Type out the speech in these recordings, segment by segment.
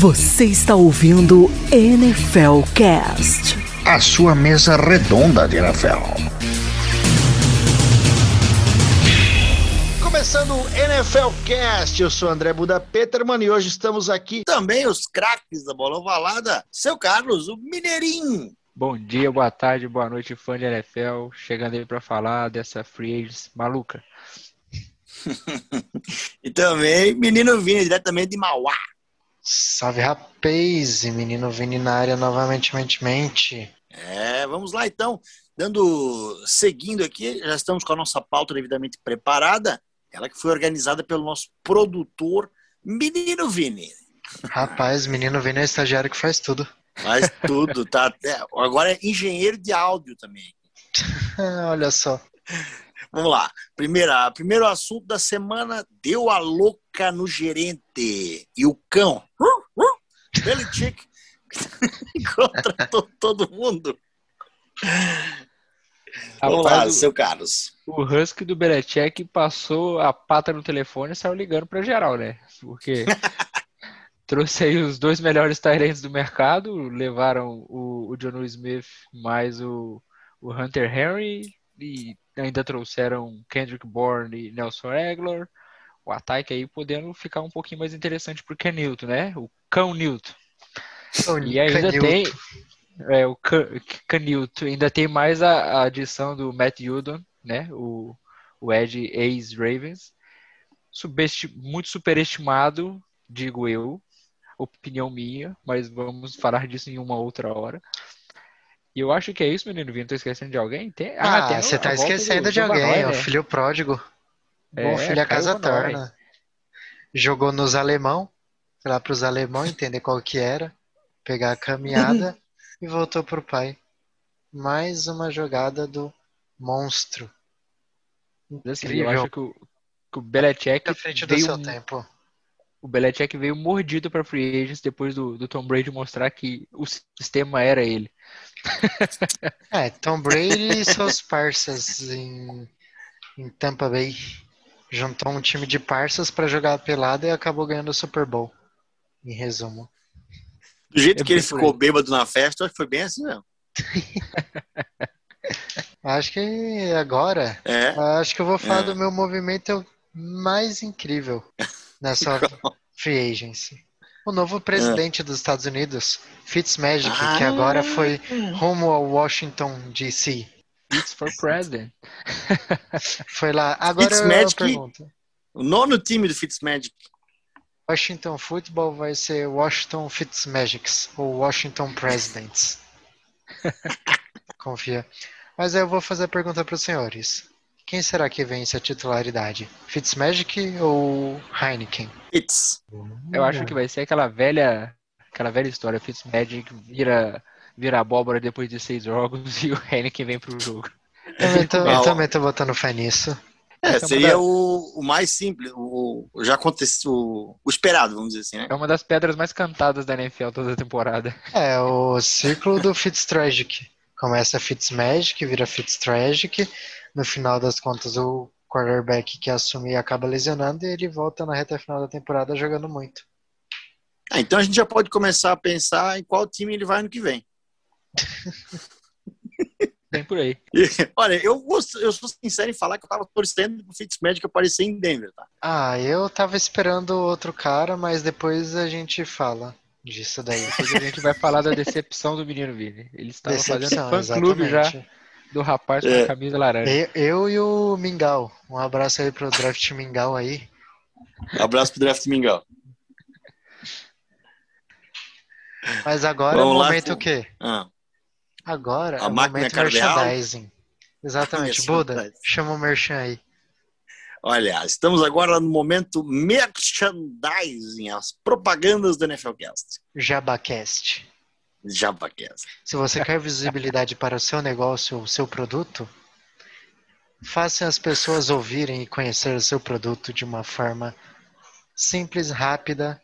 Você está ouvindo NFL Cast. A sua mesa redonda de NFL. Começando o NFL Cast, eu sou André Buda Peterman e hoje estamos aqui também os craques da bola ovalada, seu Carlos, o Mineirinho. Bom dia, boa tarde, boa noite, fã de NFL. Chegando aí para falar dessa free agents maluca. e também menino Vini, diretamente de Mauá. Salve rapaz, menino Vini na área novamente, mente. É, vamos lá então, dando seguindo aqui, já estamos com a nossa pauta devidamente preparada, ela que foi organizada pelo nosso produtor Menino Vini. Rapaz, menino Vini é estagiário que faz tudo. Faz tudo, tá? É, agora é engenheiro de áudio também. Olha só. Vamos lá. Primeira, primeiro assunto da semana: deu a louca no gerente. E o cão, uh, uh, Belichick, contratou todo mundo. Vamos Rapaz, lá, seu Carlos. O Husky do Belichick passou a pata no telefone e saiu ligando para geral, né? Porque trouxe aí os dois melhores Tyrants do mercado, levaram o, o John Smith mais o, o Hunter Henry e ainda trouxeram Kendrick Bourne e Nelson Aguilar. O ataque aí podendo ficar um pouquinho mais interessante pro Ken Newton, né? O Cão Newton. e ainda tem é, o Canilton, ainda tem mais a, a, adição do Matt Judon, né? O, o Ed ex-Ravens. muito superestimado, digo eu, opinião minha, mas vamos falar disso em uma outra hora. E eu acho que é isso, menino Vitor. Tô esquecendo de alguém? Tem... Ah, ah tem você tá esquecendo do, de alguém, é o né? filho pródigo. É, Bom filho a casa torna. Jogou nos alemão, foi lá pros alemão entender qual que era, pegar a caminhada e voltou pro pai. Mais uma jogada do monstro. Incrível. Eu acho que o, que o Belichick frente do seu tempo o Belichick veio mordido para free agents depois do, do, Tom Brady mostrar que o sistema era ele. é, Tom Brady e seus parças em, em Tampa Bay juntou um time de parças para jogar a pelada e acabou ganhando o Super Bowl. Em resumo. Do jeito que ele ficou bêbado na festa, acho que foi bem assim mesmo. acho que agora, é. acho que eu vou falar é. do meu movimento mais incrível nessa free agency. O novo presidente é. dos Estados Unidos, Fitzmagic, ah. que agora foi rumo ao Washington DC. It's for president. foi lá. Agora Fitzmagic, eu pergunto. O nono time do Fitzmagic. Washington Football vai ser Washington Fitzmagics ou Washington Presidents. Confia. Mas eu vou fazer a pergunta para os senhores. Quem será que vence a titularidade? Fitzmagic ou Heineken? Fitz. Eu acho que vai ser aquela velha, aquela velha história. Fitzmagic vira, vira abóbora depois de seis jogos e o Heineken vem pro jogo. Também tô, eu também tô botando fé nisso. É, seria o, o, mais simples, o, já aconteceu, o, o, esperado, vamos dizer assim, né? É uma das pedras mais cantadas da NFL toda a temporada. É, o ciclo do Fitztragic. Começa Fitzmagic, vira Fitztragic, no final das contas o quarterback que assume acaba lesionando e ele volta na reta final da temporada jogando muito. Ah, então a gente já pode começar a pensar em qual time ele vai no que vem. Bem por aí. olha, eu, eu sou sincero em falar que eu tava torcendo pro Fitzmagic aparecer em Denver, tá? Ah, eu tava esperando outro cara, mas depois a gente fala disso daí. Depois a gente vai falar da decepção do menino Vini. Ele estava fazendo fã-clube já do rapaz com a é. camisa laranja. Eu, eu, e o Mingau. Um abraço aí pro Draft Mingau aí. abraço pro Draft Mingau. Mas agora Vamos é o momento lá, o quê? Ah. Agora a é o momento merchandising. Exatamente. Buda, chama o merchan aí. Olha, estamos agora no momento merchandising, as propagandas do NFLcast. Jabacast. JavaCast. Se você quer visibilidade para o seu negócio ou seu produto, faça as pessoas ouvirem e conhecer o seu produto de uma forma simples, rápida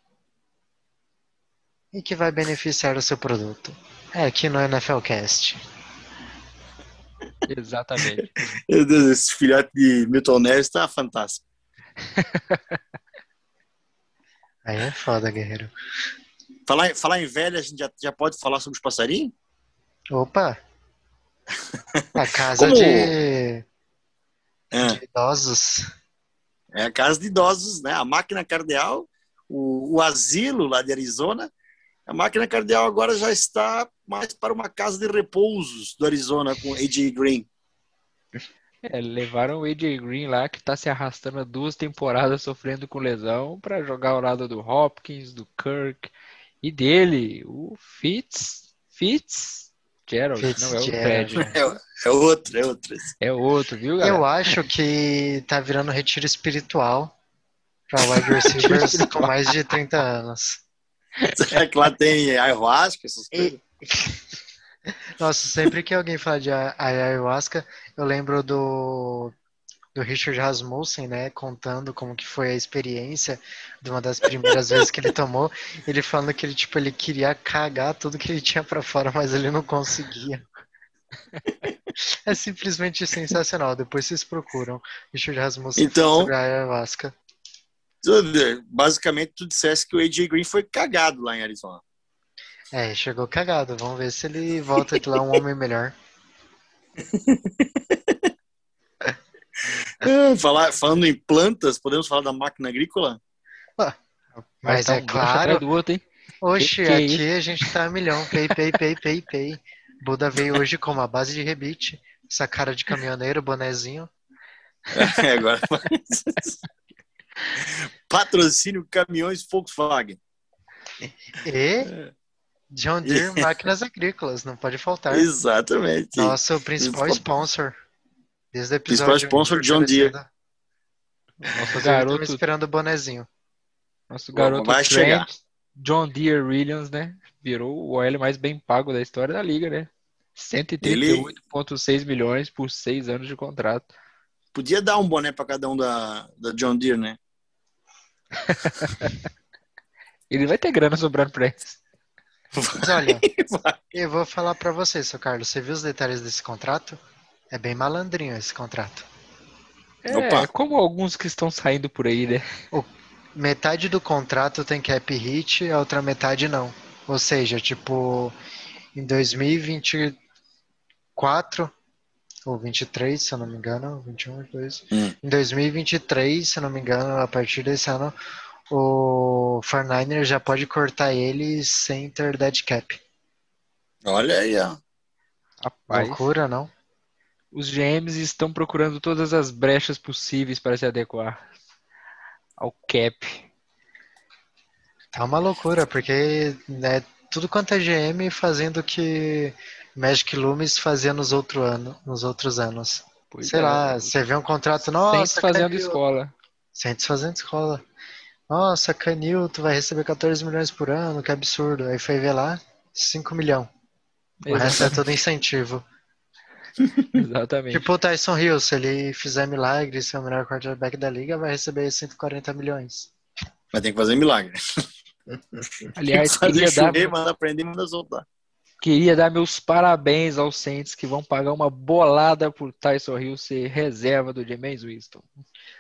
e que vai beneficiar o seu produto. É aqui no NFLcast. Exatamente. Meu Deus, esse filhote de Milton Neves está fantástico. Aí é foda, guerreiro. Falar, falar em velha, a gente já, já pode falar sobre os passarinhos? Opa! A casa Como... de... É. de idosos. É a casa de idosos, né? A máquina cardeal, o, o asilo lá de Arizona. A máquina cardeal agora já está mais para uma casa de repousos do Arizona com AJ Green. É, levaram o AJ Green lá, que está se arrastando há duas temporadas sofrendo com lesão, para jogar ao lado do Hopkins, do Kirk e dele, o Fitz. Fitz. Gerald, não é o Fred. É, é, outro, é outro. É outro, viu, galera? Eu acho que tá virando retiro espiritual para wide receivers com mais de 30 anos. Será que lá tem ayahuasca, essas coisas? Nossa, sempre que alguém fala de ayahuasca, eu lembro do, do Richard Rasmussen, né, contando como que foi a experiência de uma das primeiras vezes que ele tomou, ele falando que ele tipo ele queria cagar tudo que ele tinha para fora, mas ele não conseguia. É simplesmente sensacional. Depois vocês procuram Richard Rasmussen então, sobre a ayahuasca. Basicamente, tu disseste que o AJ Green foi cagado lá em Arizona. É, chegou cagado. Vamos ver se ele volta de lá um homem melhor. É, falar, falando em plantas, podemos falar da máquina agrícola? Mas é claro. Do outro, hein? Oxe, que, que é aqui a gente tá a milhão. Pay, pay, pay, pay, pay. Buda veio hoje com uma base de rebite, essa cara de caminhoneiro, bonezinho. É, agora. Patrocínio Caminhões Volkswagen. E John Deere Máquinas Agrícolas, não pode faltar. Exatamente. Nosso principal sponsor. Desde o episódio. Principal sponsor John Deere. Nosso garoto esperando o bonezinho. Nosso garoto vai Trent, chegar. John Deere Williams, né? Virou o OL mais bem pago da história da liga, né? 138,6 Ele... milhões por seis anos de contrato. Podia dar um boné para cada um da, da John Deere, né? Ele vai ter grana sobrando pra eles. Mas olha, eu vou falar para você, seu Carlos. Você viu os detalhes desse contrato? É bem malandrinho esse contrato. É, Opa. como alguns que estão saindo por aí, né? O, metade do contrato tem cap hit, a outra metade não. Ou seja, tipo, em 2024 ou 23, se eu não me engano, 21, 22. Hum. Em 2023, se eu não me engano, a partir desse ano, o 49 já pode cortar ele sem ter dead cap. Olha aí, ó. Rapaz. Loucura, não? Os GMs estão procurando todas as brechas possíveis para se adequar ao cap. Tá uma loucura, porque né, tudo quanto é GM fazendo o que Magic Loomis fazia nos, outro ano, nos outros anos. Pois Sei é, lá, você vê um contrato, nossa. Saints fazendo Canil. escola. Saints fazendo escola. Nossa, Canil, tu vai receber 14 milhões por ano, que absurdo. Aí foi ver lá, 5 milhões. O resto é todo incentivo. Exatamente. Tipo o Tyson Hill, se ele fizer milagre, ser o melhor quarterback da liga, vai receber 140 milhões. Vai ter que fazer milagre. Aliás, queria chover, dar... manda aprender, manda soltar. Queria dar meus parabéns aos Saints que vão pagar uma bolada por Tyson Hill ser reserva do James Winston.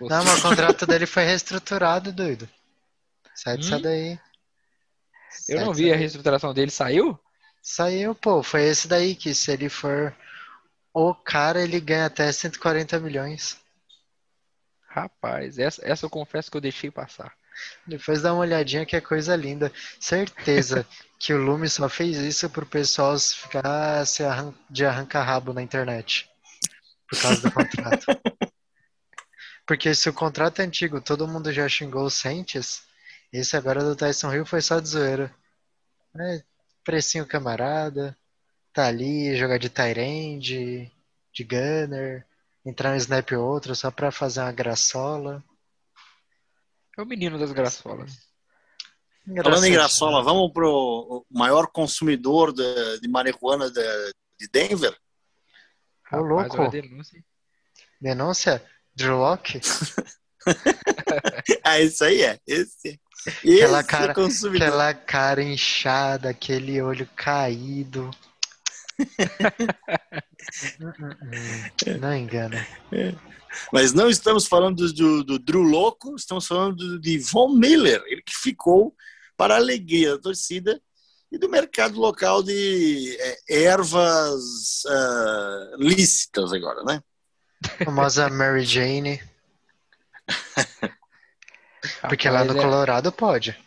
Você... Não, mas o contrato dele foi reestruturado, doido. Sai hum? daí. Eu Sai não vi a reestruturação dele. Saiu? Saiu, pô. Foi esse daí que se ele for o cara, ele ganha até 140 milhões. Rapaz, essa, essa eu confesso que eu deixei passar. Depois dá uma olhadinha que é coisa linda. Certeza que o Lume só fez isso pro pessoal ficar se arran de arrancar rabo na internet. Por causa do contrato. Porque se o contrato é antigo, todo mundo já xingou os Saints, esse agora do Tyson Hill foi só de zoeira. É, precinho camarada, tá ali, jogar de Tyrande, de Gunner, entrar no snap outro só pra fazer uma graçola. É o menino das graçolas. Falando em graçola, né? vamos pro maior consumidor de, de marihuana de, de Denver? Ô, louco. Denúncia. denúncia? Drew Locke? ah, isso aí é. Esse, aquela, esse cara, é aquela cara inchada, aquele olho caído. Não engana. Mas não estamos falando do, do Drew Louco, estamos falando de Von Miller, ele que ficou para a alegria da torcida e do mercado local de é, ervas uh, lícitas agora, né? A famosa Mary Jane. Porque lá no é- Colorado pode.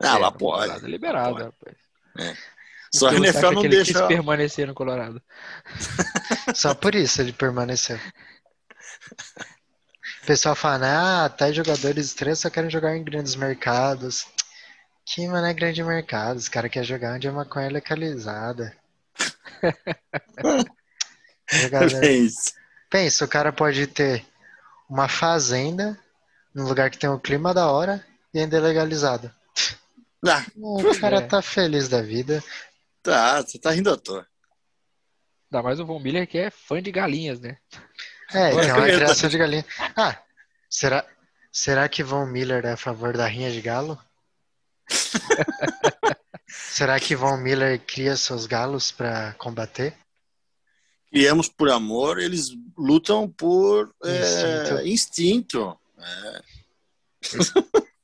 Ah, é, lá pode. É liberado, pode. rapaz. É. Só a NFL não deixa. Ele quis permanecer no Colorado. Só por isso ele permaneceu. O pessoal fala, ah, tais jogadores estranhos só querem jogar em grandes mercados. Que não é grande mercado, os caras querem jogar onde a maconha é localizada. Jogador... Pensa, o cara pode ter uma fazenda num lugar que tem um clima da hora e ainda é legalizado. Ah, o cara é. tá feliz da vida. Tá, você tá rindo à toa. Ainda mais o Von Miller que é fã de galinhas, né? É, tem uma criação de galinha. Ah, será, será que Von Miller é a favor da rinha de galo? será que Von Miller cria seus galos para combater? Criamos por amor, eles lutam por instinto. É, instinto.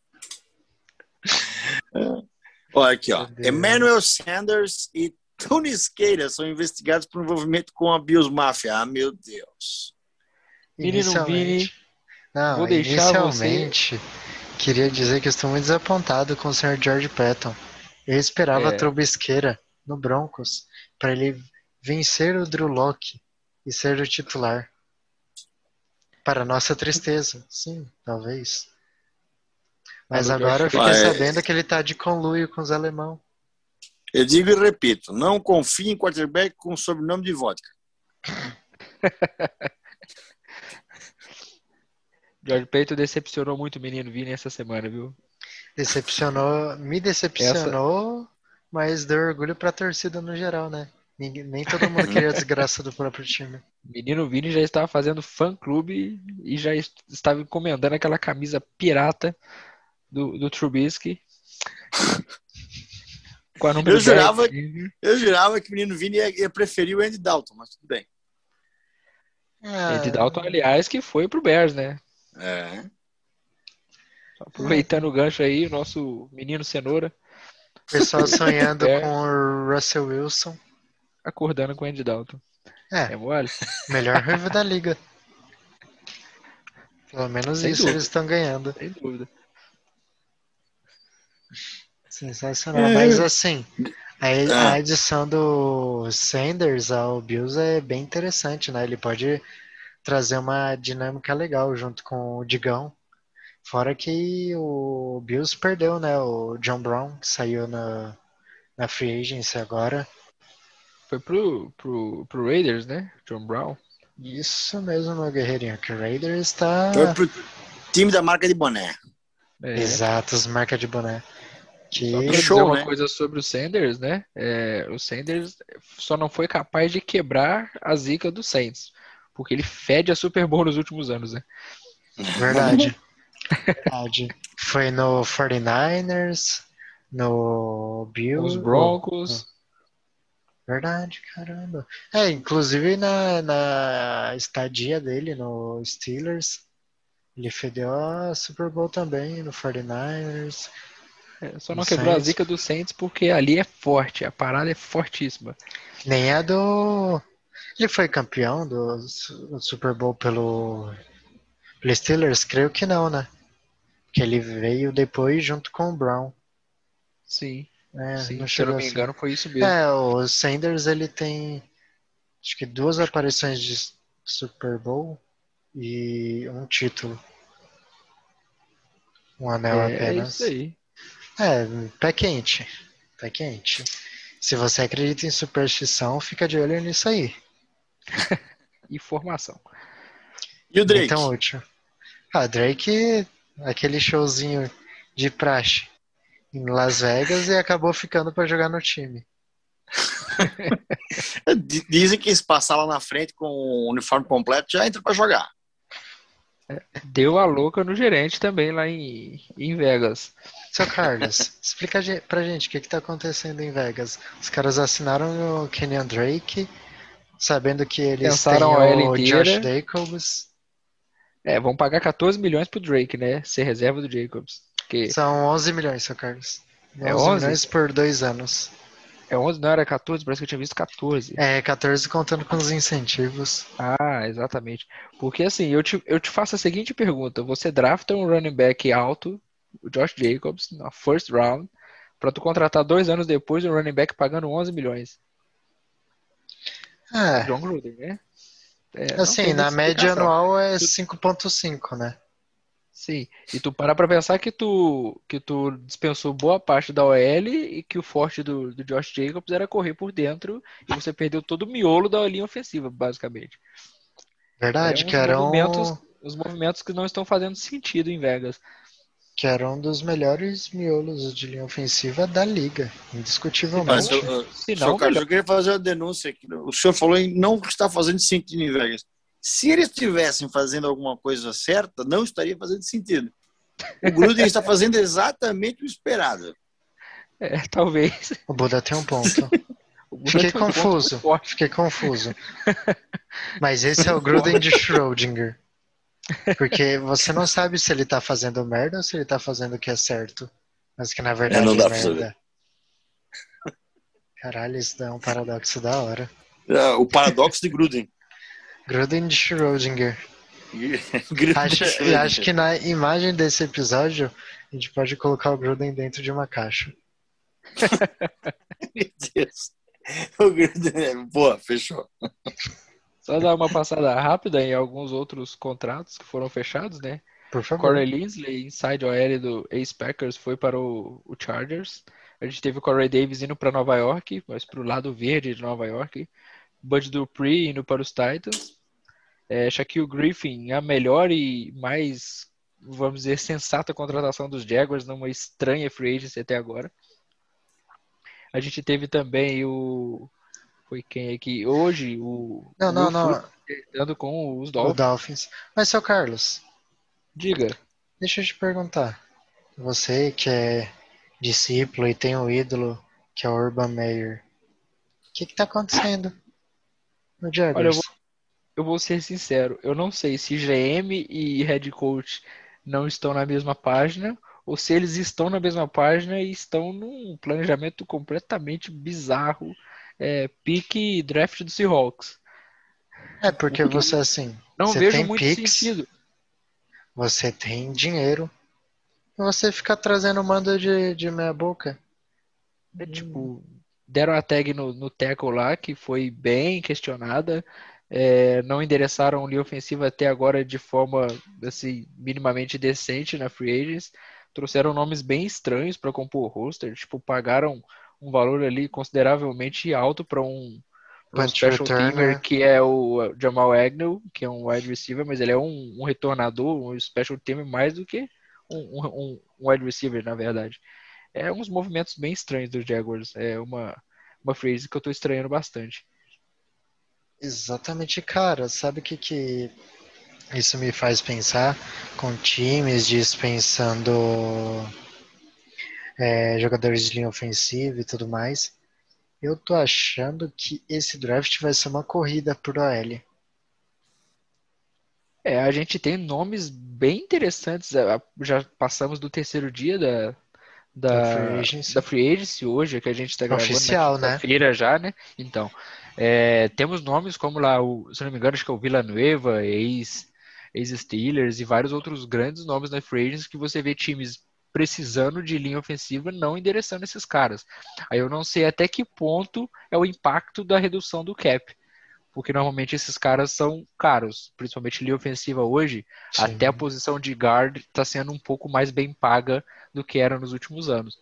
É. Olha aqui, ó. Emmanuel Sanders e Tony Skater são investigados por envolvimento com a Bios Mafia. Ah, meu Deus. Menino Vini, não, vou deixar inicialmente, você... queria dizer que estou muito desapontado com o Sr. George Patton. Eu esperava é. a Trubisqueira no Broncos para ele vencer o Drew Locke e ser o titular. Para nossa tristeza, sim, talvez. Mas agora eu fiquei sabendo que ele está de conluio com os alemão. Eu digo e repito, não confie em quarterback com sobrenome de vodka. George Peito decepcionou muito o menino Vini essa semana, viu? Decepcionou, me decepcionou, essa... mas deu orgulho pra torcida no geral, né? Nem, nem todo mundo queria a desgraça do próprio time. Menino Vini já estava fazendo fã-clube e já estava encomendando aquela camisa pirata do, do Trubisky. eu, jurava, eu jurava que o menino Vini ia, ia preferir o Andy Dalton, mas tudo bem. Ah. Andy Dalton, aliás, que foi pro Bears, né? É. Aproveitando o gancho aí, o nosso menino cenoura. Pessoal sonhando é. com o Russell Wilson. Acordando com o Andy Dalton. É. É mole? Melhor ruivo da liga. Pelo menos Sem isso dúvida. eles estão ganhando. Sem dúvida. Sensacional. É. Mas assim, a, a é. edição do Sanders ao Bills é bem interessante, né? Ele pode trazer uma dinâmica legal junto com o Digão. Fora que o Bills perdeu, né? O John Brown, que saiu na, na free agency agora. Foi pro, pro, pro Raiders, né? John Brown. Isso mesmo, meu guerreirinho, que o Raiders está. Foi pro time da marca de boné. É. Exato, as marcas de boné. Que só show, dizer uma né? coisa sobre o Sanders, né? É, o Sanders só não foi capaz de quebrar a zica do Saints porque ele fede a Super Bowl nos últimos anos, né? Verdade. Verdade. Foi no 49ers, no Bills. Os Broncos. Verdade, caramba. É, inclusive na, na estadia dele no Steelers, ele fedeu a Super Bowl também no 49ers. É, só não quebrou Saints. a zica do Saints porque ali é forte, a parada é fortíssima. Nem a do ele foi campeão do, do Super Bowl pelo, pelo Steelers? Creio que não, né? Que ele veio depois junto com o Brown. Sim. É, Sim, não se eu não me engano, foi isso mesmo. É, o Sanders ele tem acho que duas aparições de Super Bowl e um título. Um anel é, apenas. É isso aí. É, pé quente. Pé quente. Se você acredita em superstição, fica de olho nisso aí. Informação. E o Drake? Então, útil. Ah, Drake, aquele showzinho de praxe em Las Vegas e acabou ficando para jogar no time. Dizem que se passar lá na frente com o uniforme completo já entra para jogar. É, deu a louca no gerente também lá em, em Vegas. Seu Carlos, explica pra gente o que, que tá acontecendo em Vegas. Os caras assinaram o Kenyan Drake sabendo que eles Pensaram têm o Josh Jacobs. É, vão pagar 14 milhões pro Drake, né? Ser reserva do Jacobs. Que... São 11 milhões, seu Carlos. É 11 milhões por dois anos. É 11, não era 14? Parece que eu tinha visto 14. É, 14 contando com os incentivos. Ah, exatamente. Porque assim, eu te, eu te faço a seguinte pergunta: você drafta um running back alto, o Josh Jacobs, na first round, para tu contratar dois anos depois um running back pagando 11 milhões. É. John Gruden, né? É, assim, na média anual é 5.5, né? Sim. E tu parar pra pensar que tu, que tu dispensou boa parte da OL e que o forte do, do Josh Jacobs era correr por dentro e você perdeu todo o miolo da linha ofensiva, basicamente. Verdade, é, que eram. Movimentos, os movimentos que não estão fazendo sentido em Vegas. Que era um dos melhores miolos de linha ofensiva da liga, indiscutivelmente. Mas, eu, não, Carlos, eu queria fazer uma denúncia aqui. O senhor falou em não está fazendo sentido em Vegas. Se eles estivessem fazendo alguma coisa certa, não estaria fazendo sentido. O Gruden está fazendo exatamente o esperado. É, talvez. O Buda tem um ponto. Fiquei confuso. Um Fiquei confuso. Mas esse é o Gruden de Schrödinger. Porque você não sabe se ele está fazendo merda ou se ele está fazendo o que é certo. Mas que na verdade é, não dá é merda. Caralho, isso é um paradoxo da hora. É, o paradoxo de Gruden. Gruden de Schrödinger. acho, acho que na imagem desse episódio a gente pode colocar o Gruden dentro de uma caixa. Meu Deus. O Gruden. Boa, fechou. Só dar uma passada rápida em alguns outros contratos que foram fechados, né? Por favor. Corey Linsley, inside OL do Ace Packers, foi para o, o Chargers. A gente teve o Corey Davis indo para Nova York, mas para o lado verde de Nova York. Bud Dupree indo para os Titans. É, Shaquille Griffin, a melhor e mais, vamos dizer, sensata contratação dos Jaguars numa estranha free agency até agora. A gente teve também o. Foi quem aqui? Hoje, o. Não, não, não. Dando com os Dolphins. Dolphins. Mas, seu Carlos. Diga. Deixa eu te perguntar. Você que é discípulo e tem um ídolo que é o Urban Meyer. O que está acontecendo no Jaguars? Olha, eu vou, eu vou ser sincero, eu não sei se GM e head coach não estão na mesma página ou se eles estão na mesma página e estão num planejamento completamente bizarro, é, pique draft do Seahawks. É porque, porque você assim, não você vejo muito picks, sentido. Você tem dinheiro e você fica trazendo manda de, de meia boca. É tipo, deram a tag no, no tackle lá que foi bem questionada é, não endereçaram linha ofensiva até agora de forma assim, minimamente decente na free agents. Trouxeram nomes bem estranhos para compor o roster, tipo, pagaram um valor ali consideravelmente alto para um, um special teamer que é o Jamal Agnew, que é um wide receiver, mas ele é um, um retornador, um special teamer mais do que um, um, wide receiver, na verdade. É uns movimentos bem estranhos dos Jaguars. É uma, uma phrase que eu estou estranhando bastante. Exatamente, cara. Sabe o que, que isso me faz pensar? Com times dispensando é, jogadores de linha ofensiva e tudo mais. Eu tô achando que esse draft vai ser uma corrida por OL. É, a gente tem nomes bem interessantes. Já passamos do terceiro dia da, da, da, Free, Agency. da Free Agency hoje, que a gente está gravando Oficial, na né? feira já, né? Então, é, temos nomes como lá, o, se não me engano, acho que é o Villanueva, ex, ex-Steelers e vários outros grandes nomes na Free Agents que você vê times precisando de linha ofensiva não endereçando esses caras. Aí eu não sei até que ponto é o impacto da redução do cap. Porque normalmente esses caras são caros, principalmente linha ofensiva hoje, Sim. até a posição de guard está sendo um pouco mais bem paga do que era nos últimos anos.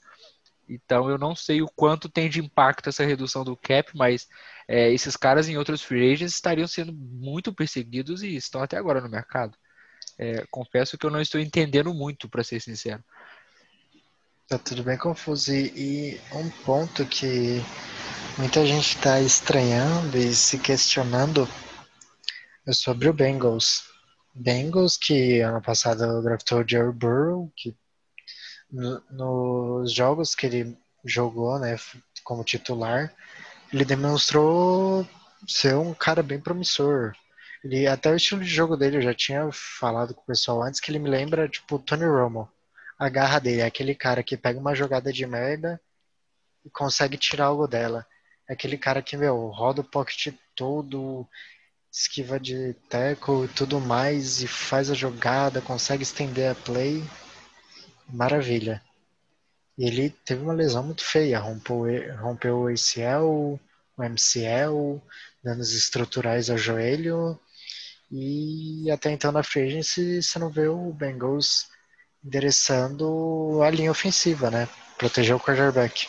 Então eu não sei o quanto tem de impacto essa redução do cap, mas é, esses caras em outros free agents estariam sendo muito perseguidos e estão até agora no mercado. É, confesso que eu não estou entendendo muito, para ser sincero. Tá tudo bem confuso. E, um ponto que muita gente está estranhando e se questionando é sobre o Bengals. Bengals que ano passado draftou o Joe Burrow, que no, nos jogos que ele jogou, né, como titular, ele demonstrou ser um cara bem promissor. Ele, até o estilo de jogo dele, eu já tinha falado com o pessoal antes, que ele me lembra, tipo, Tony Romo. A garra dele. É aquele cara que pega uma jogada de merda e consegue tirar algo dela. É aquele cara que, meu, roda o pocket todo, esquiva de tackle e tudo mais, e faz a jogada, consegue estender a play. Maravilha. E ele teve uma lesão muito feia, rompeu, rompeu o ACL, o MCL, danos estruturais ao joelho. E até então na free agency você não vê o Bengals endereçando a linha ofensiva, né? Proteger o quarterback.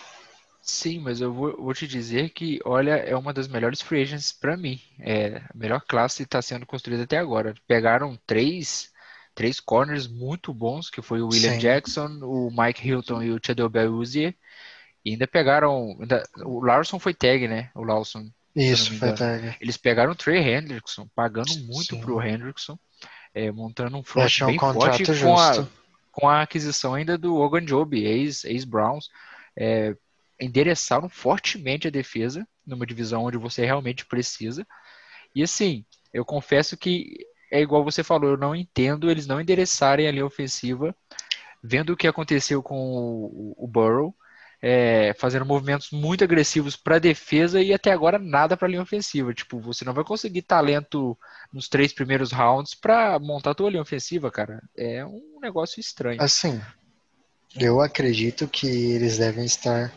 Sim, mas eu vou, vou te dizer que, olha, é uma das melhores free agents para mim. É a melhor classe está sendo construída até agora. Pegaram três, três corners muito bons, que foi o William Sim. Jackson, o Mike Hilton e o Chadel Uzier. E ainda pegaram. Ainda, o Larson foi tag, né? O Lawson. Isso, foi tag. Eles pegaram o Trey Hendrickson, pagando muito Sim. pro Hendrickson, é, montando um front bem um forte com a, com a aquisição ainda do Ogan Job, ex-Browns. Ex é, endereçaram fortemente a defesa numa divisão onde você realmente precisa. E assim, eu confesso que é igual você falou, eu não entendo eles não endereçarem a linha ofensiva, vendo o que aconteceu com o, o Burrow, é, fazendo movimentos muito agressivos para a defesa e até agora nada para a linha ofensiva. Tipo, você não vai conseguir talento nos três primeiros rounds para montar a tua linha ofensiva, cara. É um negócio estranho. Assim, eu acredito que eles devem estar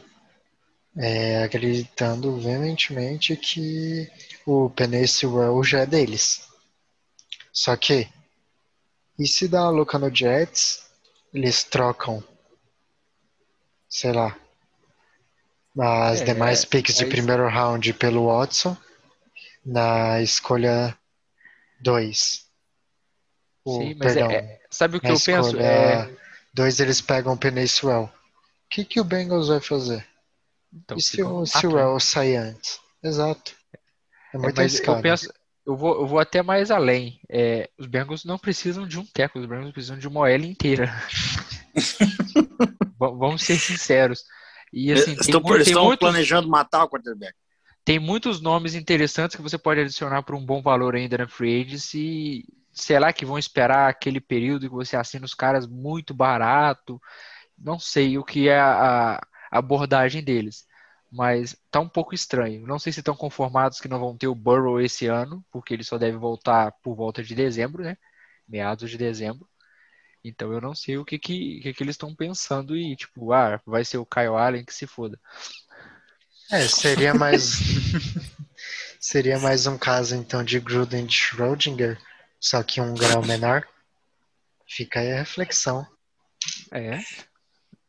é, acreditando veementemente que o Peninsular já é deles. Só que, e se dá a louca no Jets, eles trocam, sei lá, as é, demais picks de primeiro round pelo Watson na escolha 2. Sim, mas perdão, é, sabe o que eu penso? É... Dois eles pegam o Peninsuel. O que, que o Bengals vai fazer? Então, e se o, se o sair antes? Exato. É muito é, arriscado. Eu, penso, eu, vou, eu vou até mais além. É, os Bengals não precisam de um teco, os Bengals precisam de uma OL inteira. Vamos ser sinceros. E, assim, estão, tem, estão muitos, planejando matar o quarterback. Tem muitos nomes interessantes que você pode adicionar por um bom valor ainda na Free Agency. Sei lá que vão esperar aquele período que você assina os caras muito barato. Não sei o que é a, abordagem deles. Mas tá um pouco estranho. Não sei se estão conformados que não vão ter o Burrow esse ano, porque ele só deve voltar por volta de dezembro, né? Meados de dezembro. Então eu não sei o que, que, que, que eles estão pensando e, tipo, ah, vai ser o Kyle Allen que se foda. É, seria mais. seria mais um caso então de Gruden de Schrödinger, só que um grau menor. Fica aí a reflexão. É.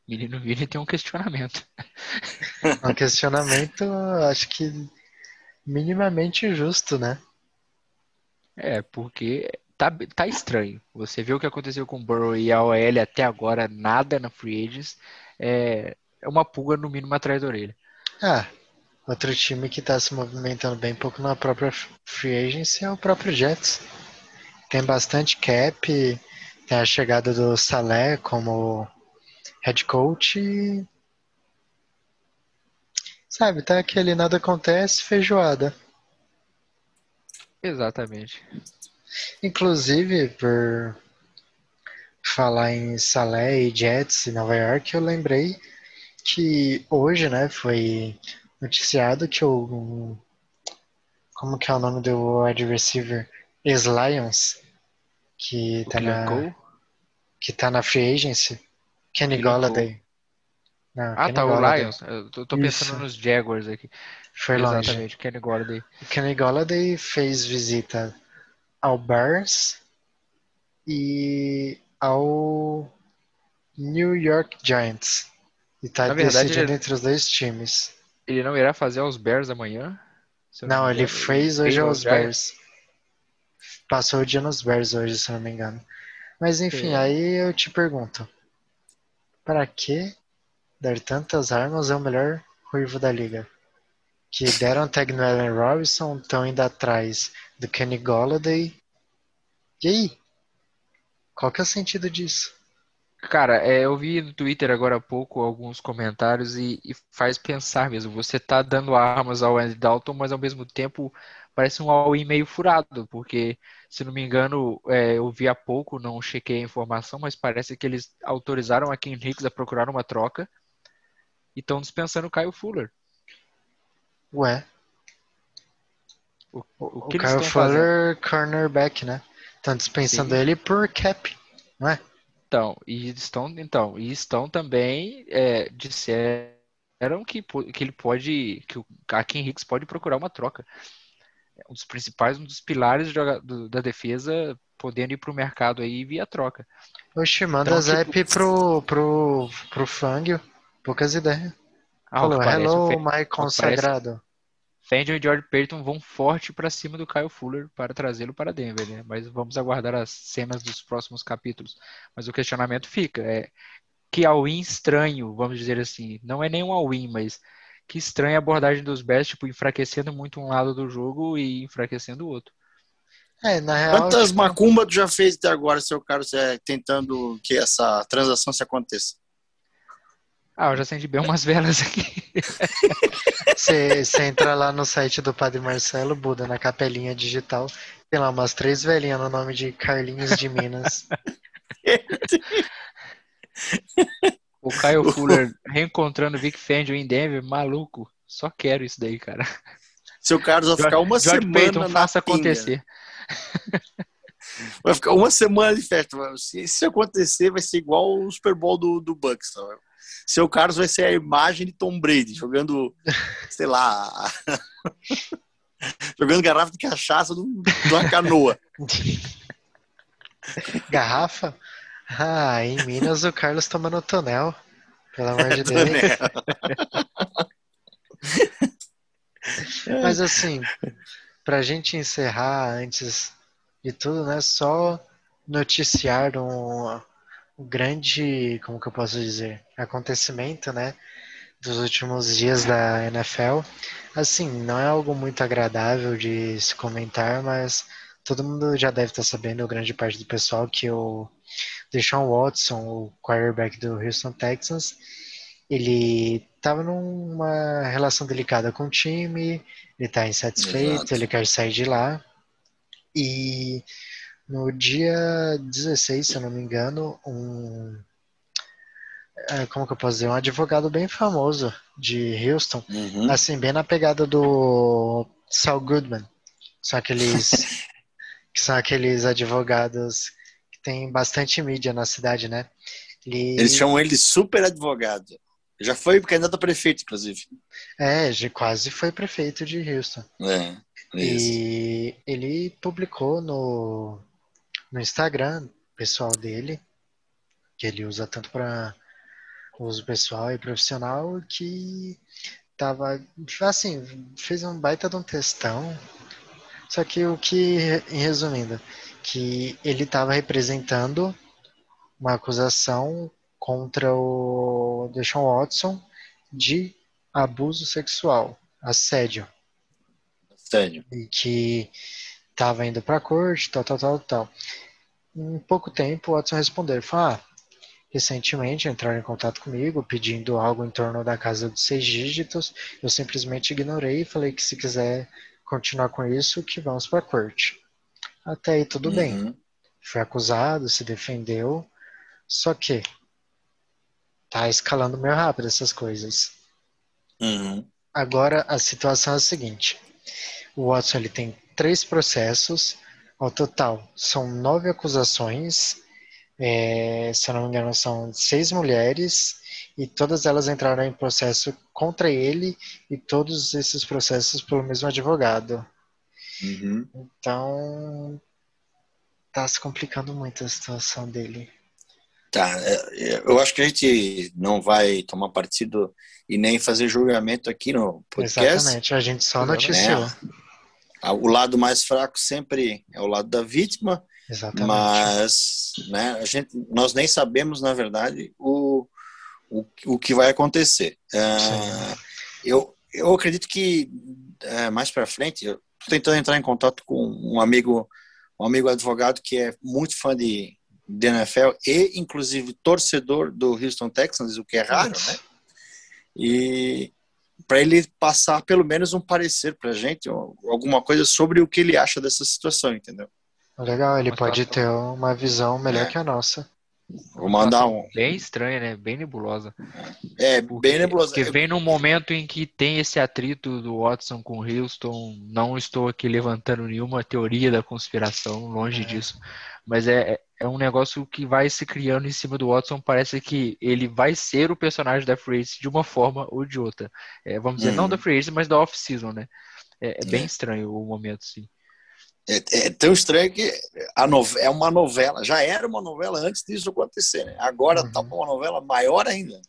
Menino Vini tem um questionamento. Um questionamento, acho que minimamente justo, né? É, porque tá, tá estranho. Você vê o que aconteceu com o Burrow e a OL até agora, nada na Free Agents. É, é uma pulga no mínimo atrás da orelha. Ah, outro time que tá se movimentando bem pouco na própria Free Agency é o próprio Jets. Tem bastante cap, tem a chegada do Salé como head coach e, sabe, tá aquele nada acontece, feijoada. Exatamente. Inclusive, por falar em Salé e Jets em Nova York, eu lembrei que hoje, né, foi noticiado que o como que é o nome do wide receiver ex-Lions que tá na que tá na free agency Kenny Golladay. Não, ah, Kenny tá, Golladay. o Lions. Eu tô, tô pensando nos Jaguars aqui. Foi Exatamente, longe. Kenny Golladay. Kenny Golladay fez visita ao Bears e ao New York Giants. E tá Na verdade, decidindo ele... entre os dois times. Ele não irá fazer aos Bears amanhã? Não, não ele fez hoje aos Bears. Passou o dia nos Bears hoje, se não me engano. Mas enfim, aí eu te pergunto. Para que dar tantas armas ao melhor ruivo da liga? Que deram tag no Allen Robinson, estão indo atrás do Kenny Golladay. E aí? Qual que é o sentido disso? Cara, é, eu vi no Twitter agora há pouco alguns comentários e, e, faz pensar mesmo. Você tá dando armas ao Andy Dalton, mas ao mesmo tempo parece um all-in meio furado, porque, se não me engano, é, eu vi há pouco, não chequei a informação, mas parece que eles autorizaram a Kim Hicks a procurar uma troca e estão dispensando o Kyle Fuller. Ué. O, o, o Kyle Fuller, cornerback, né? Estão dispensando Sim. ele por cap, não é? Então, e estão, então, e estão também é, disseram que, que ele pode, que o Akin Hicks pode procurar uma troca. É um dos principais, um dos pilares do, da defesa, podendo ir para o mercado aí via troca. Oxe, manda então, tipo, pro, pro, pro Fangio. Poucas ideias. Ah, Falou, hello, my consagrado. Fangio e George Payton vão forte para cima do Kyle Fuller para trazê-lo para Denver, né? Mas vamos aguardar as cenas dos próximos capítulos. Mas o questionamento fica, é que all-in estranho, vamos dizer assim, não é nenhum all-in, mas que estranha a abordagem dos Bears, tipo, enfraquecendo muito um lado do jogo e enfraquecendo o outro. É, na real, Quantas tipo... macumba tu já fez até agora, seu Carlos, é, tentando que essa transação se aconteça? Ah, eu já acendi bem umas velas aqui. Você, entra lá no site do Padre Marcelo, Buda, na capelinha digital, tem lá umas três velhinhas no nome de Carlinhos de Minas. o Caio Fuller reencontrando Vic Fangio em Denver, maluco. Só quero isso daí, cara. Seu Carlos vai ficar uma George semana Payton, faça acontecer. Vai ficar uma semana de festa. Se isso acontecer, vai ser igual o Super Bowl do, do Bucks. Sabe? Seu Carlos vai ser a imagem de Tom Brady, jogando, sei lá, jogando garrafa de cachaça de uma canoa. Garrafa? Ah, em Minas o Carlos tomando tonel. Pelo amor de Deus. Mas assim, pra gente encerrar antes de tudo, né? Só noticiar um, o grande, como que eu posso dizer, acontecimento, né, dos últimos dias da NFL. Assim, não é algo muito agradável de se comentar, mas todo mundo já deve estar sabendo, grande parte do pessoal, que o Deshaun Watson, o quarterback do Houston Texans, ele estava numa relação delicada com o time, ele está insatisfeito, Exato. ele quer sair de lá. E no dia 16, se eu não me engano, um. É, como que eu posso dizer? Um advogado bem famoso de Houston, uhum. assim, bem na pegada do Saul Goodman. São aqueles. que são aqueles advogados que tem bastante mídia na cidade, né? Ele... Eles chamam ele de super advogado. Já foi candidato a prefeito, inclusive. É, já quase foi prefeito de Houston. É, isso. E ele publicou no, no Instagram pessoal dele, que ele usa tanto para uso pessoal e profissional, que tava assim, fez um baita de um textão. Só que o que, em resumindo, que ele estava representando uma acusação contra o Deshaun Watson de abuso sexual, assédio. Assédio. E que estava indo para a corte, tal, tal, tal, tal. Em pouco tempo, o Watson respondeu, falou, ah, recentemente entraram em contato comigo pedindo algo em torno da casa dos seis dígitos, eu simplesmente ignorei e falei que se quiser continuar com isso, que vamos para a corte. Até aí tudo uhum. bem. Foi acusado, se defendeu, só que tá escalando meio rápido essas coisas. Uhum. Agora a situação é a seguinte: o Watson ele tem três processos. Ao total, são nove acusações. É, se eu não me engano, são seis mulheres e todas elas entraram em processo contra ele e todos esses processos pelo mesmo advogado. Uhum. Então, tá se complicando muito a situação dele. Tá, é, eu acho que a gente não vai tomar partido e nem fazer julgamento aqui no podcast. Exatamente, a gente só noticiou. É, o lado mais fraco sempre é o lado da vítima, Exatamente. mas né, a gente, nós nem sabemos, na verdade, o, o, o que vai acontecer. Uh, eu, eu acredito que uh, mais para frente, eu estou tentando entrar em contato com um amigo, um amigo advogado que é muito fã de, de NFL e, inclusive, torcedor do Houston Texans, o que é raro, né? E para ele passar pelo menos um parecer para a gente, alguma coisa sobre o que ele acha dessa situação, entendeu? Legal, ele pode ter uma visão melhor é. que a nossa. Vou mandar um. Bem estranha, né? Bem nebulosa. É, bem nebulosa. Porque vem num momento em que tem esse atrito do Watson com o Houston. Não estou aqui levantando nenhuma teoria da conspiração, longe é. disso. Mas é, é um negócio que vai se criando em cima do Watson. Parece que ele vai ser o personagem da Free de uma forma ou de outra. É, vamos dizer, não da uhum. Free mas da off-season, né? É, é bem é. estranho o momento, sim. É, é, tão estranho que a é uma novela, já era uma novela antes disso acontecer, né? Agora uhum. tá uma novela maior ainda.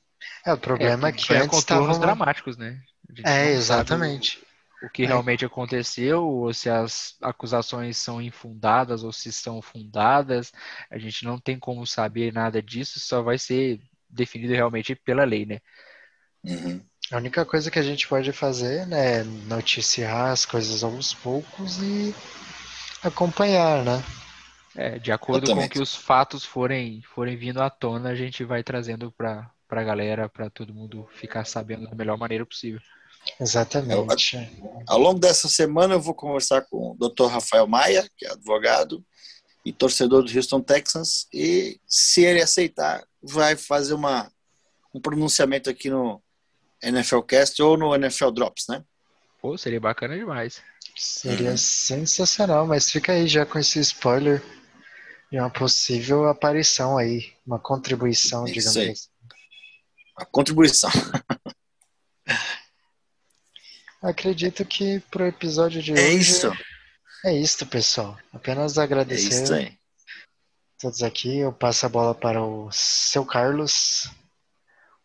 É, o problema é, é que é antes estavam... dramáticos, né? É, exatamente. O que realmente aconteceu, ou se as acusações são infundadas ou se são fundadas, a gente não tem como saber nada disso, só vai ser definido realmente pela lei, né? Uhum. A única coisa que a gente pode fazer né, é noticiar as coisas aos poucos e acompanhar, né? É, de acordo com que os fatos forem, forem vindo à tona, a gente vai trazendo para a galera, para todo mundo ficar sabendo da melhor maneira possível. Exatamente. Eu, ao longo dessa semana eu vou conversar com o Dr. Rafael Maia, que é advogado e torcedor do Houston Texans, e se ele aceitar, vai fazer uma, um pronunciamento aqui no NFL Cast ou no NFL Drops, né? Pô, seria bacana demais. Seria uhum. sensacional, mas fica aí já com esse spoiler de uma possível aparição aí, uma contribuição, digamos assim. A contribuição. Acredito que pro episódio de é hoje. É isso. É isso, pessoal. Apenas agradecer. É isso aí. Todos aqui. Eu passo a bola para o seu Carlos.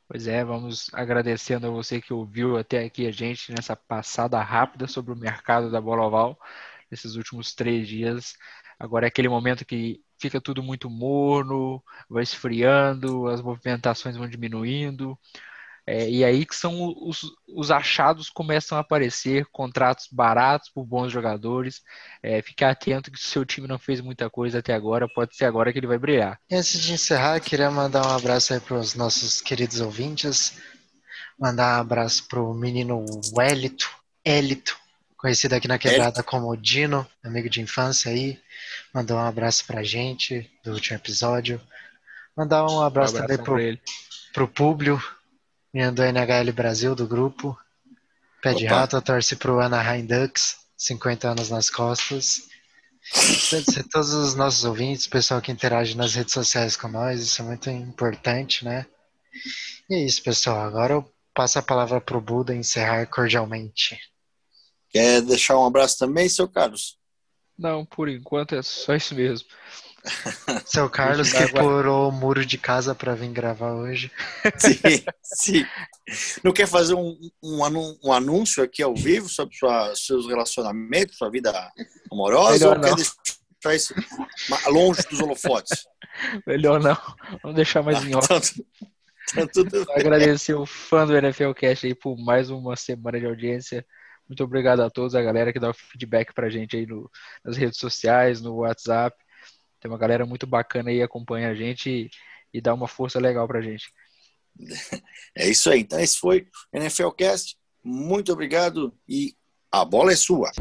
Pois é, vamos agradecendo a você que ouviu até aqui a gente nessa passada rápida sobre o mercado da bola oval nesses últimos três dias. Agora é aquele momento que fica tudo muito morno, vai esfriando, as movimentações vão diminuindo, é, e aí que são os, os achados começam a aparecer, contratos baratos por bons jogadores. É, ficar atento que se o seu time não fez muita coisa até agora, pode ser agora que ele vai brilhar. E antes de encerrar, queria mandar um abraço aí para os nossos queridos ouvintes. Mandar um abraço para o menino Wellito, Elito, conhecido aqui na quebrada como Dino, amigo de infância aí. Mandou um abraço para a gente do último episódio. Mandar um abraço um também para o Públio, Menino do NHL Brasil, do grupo. Pé de rato, torce pro Anaheim Ducks, 50 anos nas costas. Agradecer todos os nossos ouvintes, pessoal que interage nas redes sociais com nós, isso é muito importante, né? E é isso, pessoal. Agora eu passo a palavra pro Buda encerrar cordialmente. Quer deixar um abraço também, seu Carlos? Não, por enquanto é só isso mesmo. Seu Carlos que purou o muro de casa para vir gravar hoje. Sim, sim. Não quer fazer um, um, anúncio aqui ao vivo sobre sua, seus relacionamentos, sua vida amorosa? Melhor ou não. quer deixar isso longe dos holofotes? Melhor não. Vamos deixar mais ah, em off. Tá Agradecer o fã do NFL Cast aí por mais uma semana de audiência. Muito obrigado a todos, a galera que dá o feedback pra gente aí no, nas redes sociais, no WhatsApp. Tem uma galera muito bacana aí acompanha a gente e, e dá uma força legal pra gente. É isso aí. Então, esse foi o NFL Cast. Muito obrigado e a bola é sua.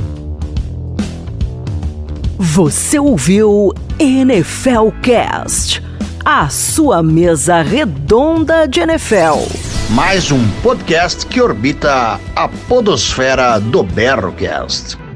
Você ouviu NFL Cast, a sua mesa redonda de NFL. Mais um podcast que orbita a podosfera do Berrocast.